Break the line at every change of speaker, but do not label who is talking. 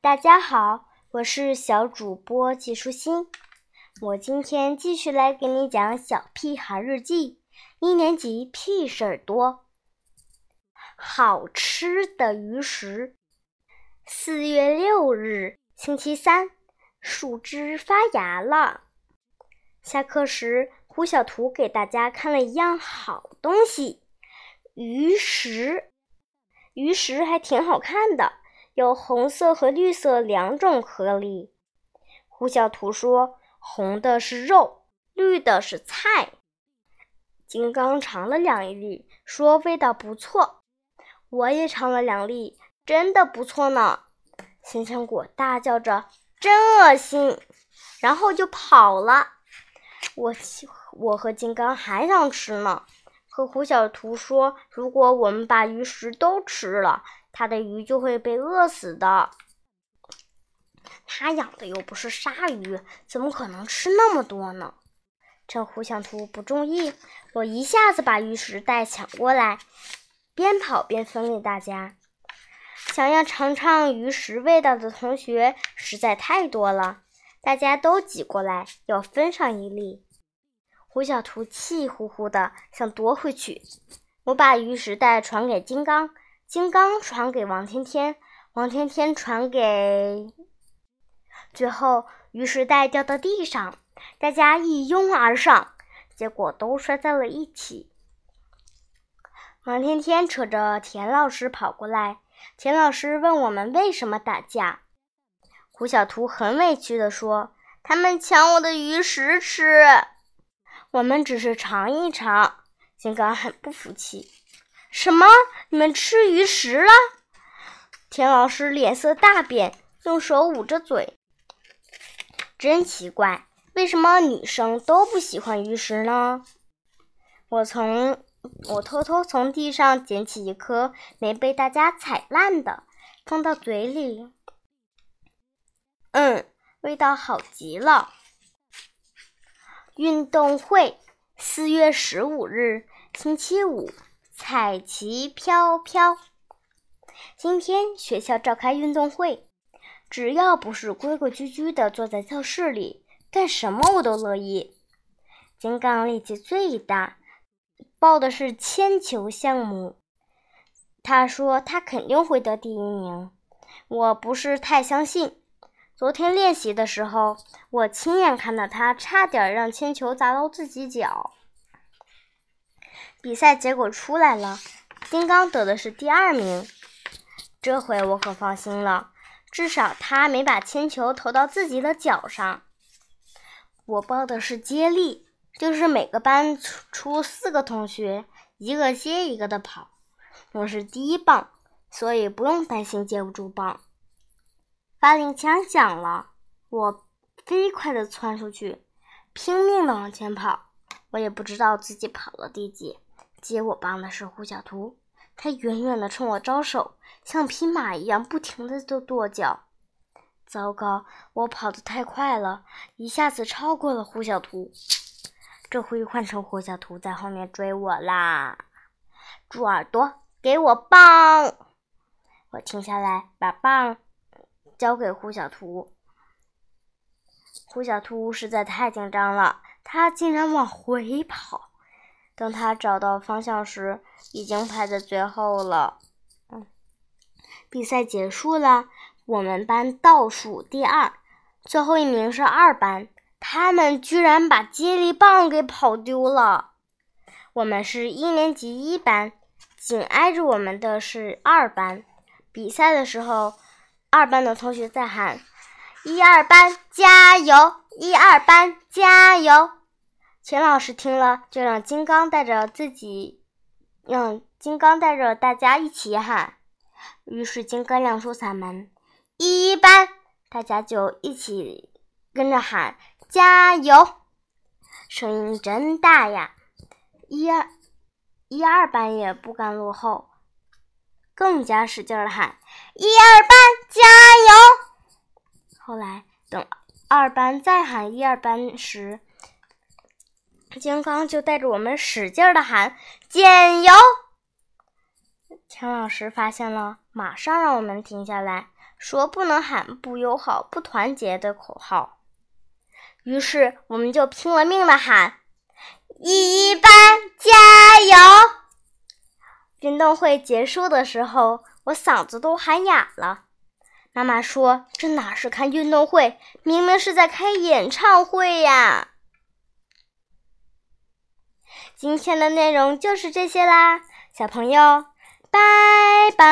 大家好，我是小主播季舒心。我今天继续来给你讲《小屁孩日记》，一年级屁事儿多。好吃的鱼食。四月六日，星期三，树枝发芽了。下课时，胡小图给大家看了一样好东西——鱼食。鱼食还挺好看的。有红色和绿色两种颗粒。胡小图说：“红的是肉，绿的是菜。”金刚尝了两粒，说：“味道不错。”我也尝了两粒，真的不错呢。鲜香果大叫着：“真恶心！”然后就跑了。我我和金刚还想吃呢，和胡小图说：“如果我们把鱼食都吃了。”他的鱼就会被饿死的。他养的又不是鲨鱼，怎么可能吃那么多呢？趁胡小图不注意，我一下子把鱼食袋抢过来，边跑边分给大家。想要尝尝鱼食味道的同学实在太多了，大家都挤过来要分上一粒。胡小图气呼呼的想夺回去，我把鱼食袋传给金刚。金刚传给王天天，王天天传给……最后，鱼食袋掉到地上，大家一拥而上，结果都摔在了一起。王天天扯着田老师跑过来，田老师问我们为什么打架。胡小图很委屈地说：“他们抢我的鱼食吃，我们只是尝一尝。”金刚很不服气。什么？你们吃鱼食了？田老师脸色大变，用手捂着嘴。真奇怪，为什么女生都不喜欢鱼食呢？我从我偷偷从地上捡起一颗没被大家踩烂的，放到嘴里。嗯，味道好极了。运动会，四月十五日，星期五。彩旗飘飘。今天学校召开运动会，只要不是规规矩矩的坐在教室里，干什么我都乐意。金刚力气最大，报的是铅球项目。他说他肯定会得第一名，我不是太相信。昨天练习的时候，我亲眼看到他差点让铅球砸到自己脚。比赛结果出来了，金刚得的是第二名。这回我可放心了，至少他没把铅球投到自己的脚上。我报的是接力，就是每个班出四个同学，一个接一个的跑。我是第一棒，所以不用担心接不住棒。发令枪响了，我飞快地窜出去，拼命地往前跑。我也不知道自己跑了第几。接我棒的是胡小图，他远远的冲我招手，像匹马一样不停的跺跺脚。糟糕，我跑得太快了，一下子超过了胡小图。这回换成胡小图在后面追我啦！猪耳朵，给我棒！我停下来，把棒交给胡小图。胡小图实在太紧张了，他竟然往回跑。等他找到方向时，已经排在最后了。嗯，比赛结束了，我们班倒数第二，最后一名是二班。他们居然把接力棒给跑丢了。我们是一年级一班，紧挨着我们的是二班。比赛的时候，二班的同学在喊：“一二班加油！一二班加油！”钱老师听了，就让金刚带着自己，让金刚带着大家一起喊。于是金刚亮出嗓门：“一班！”大家就一起跟着喊：“加油！”声音真大呀！一二一二班也不甘落后，更加使劲的喊：“一二班加油！”后来等二班再喊“一二班”时，金刚就带着我们使劲的喊：“加油！”钱老师发现了，马上让我们停下来，说不能喊不友好、不团结的口号。于是我们就拼了命的喊：“一一班加油！”运动会结束的时候，我嗓子都喊哑了。妈妈说：“这哪是看运动会，明明是在开演唱会呀！”今天的内容就是这些啦，小朋友，拜拜。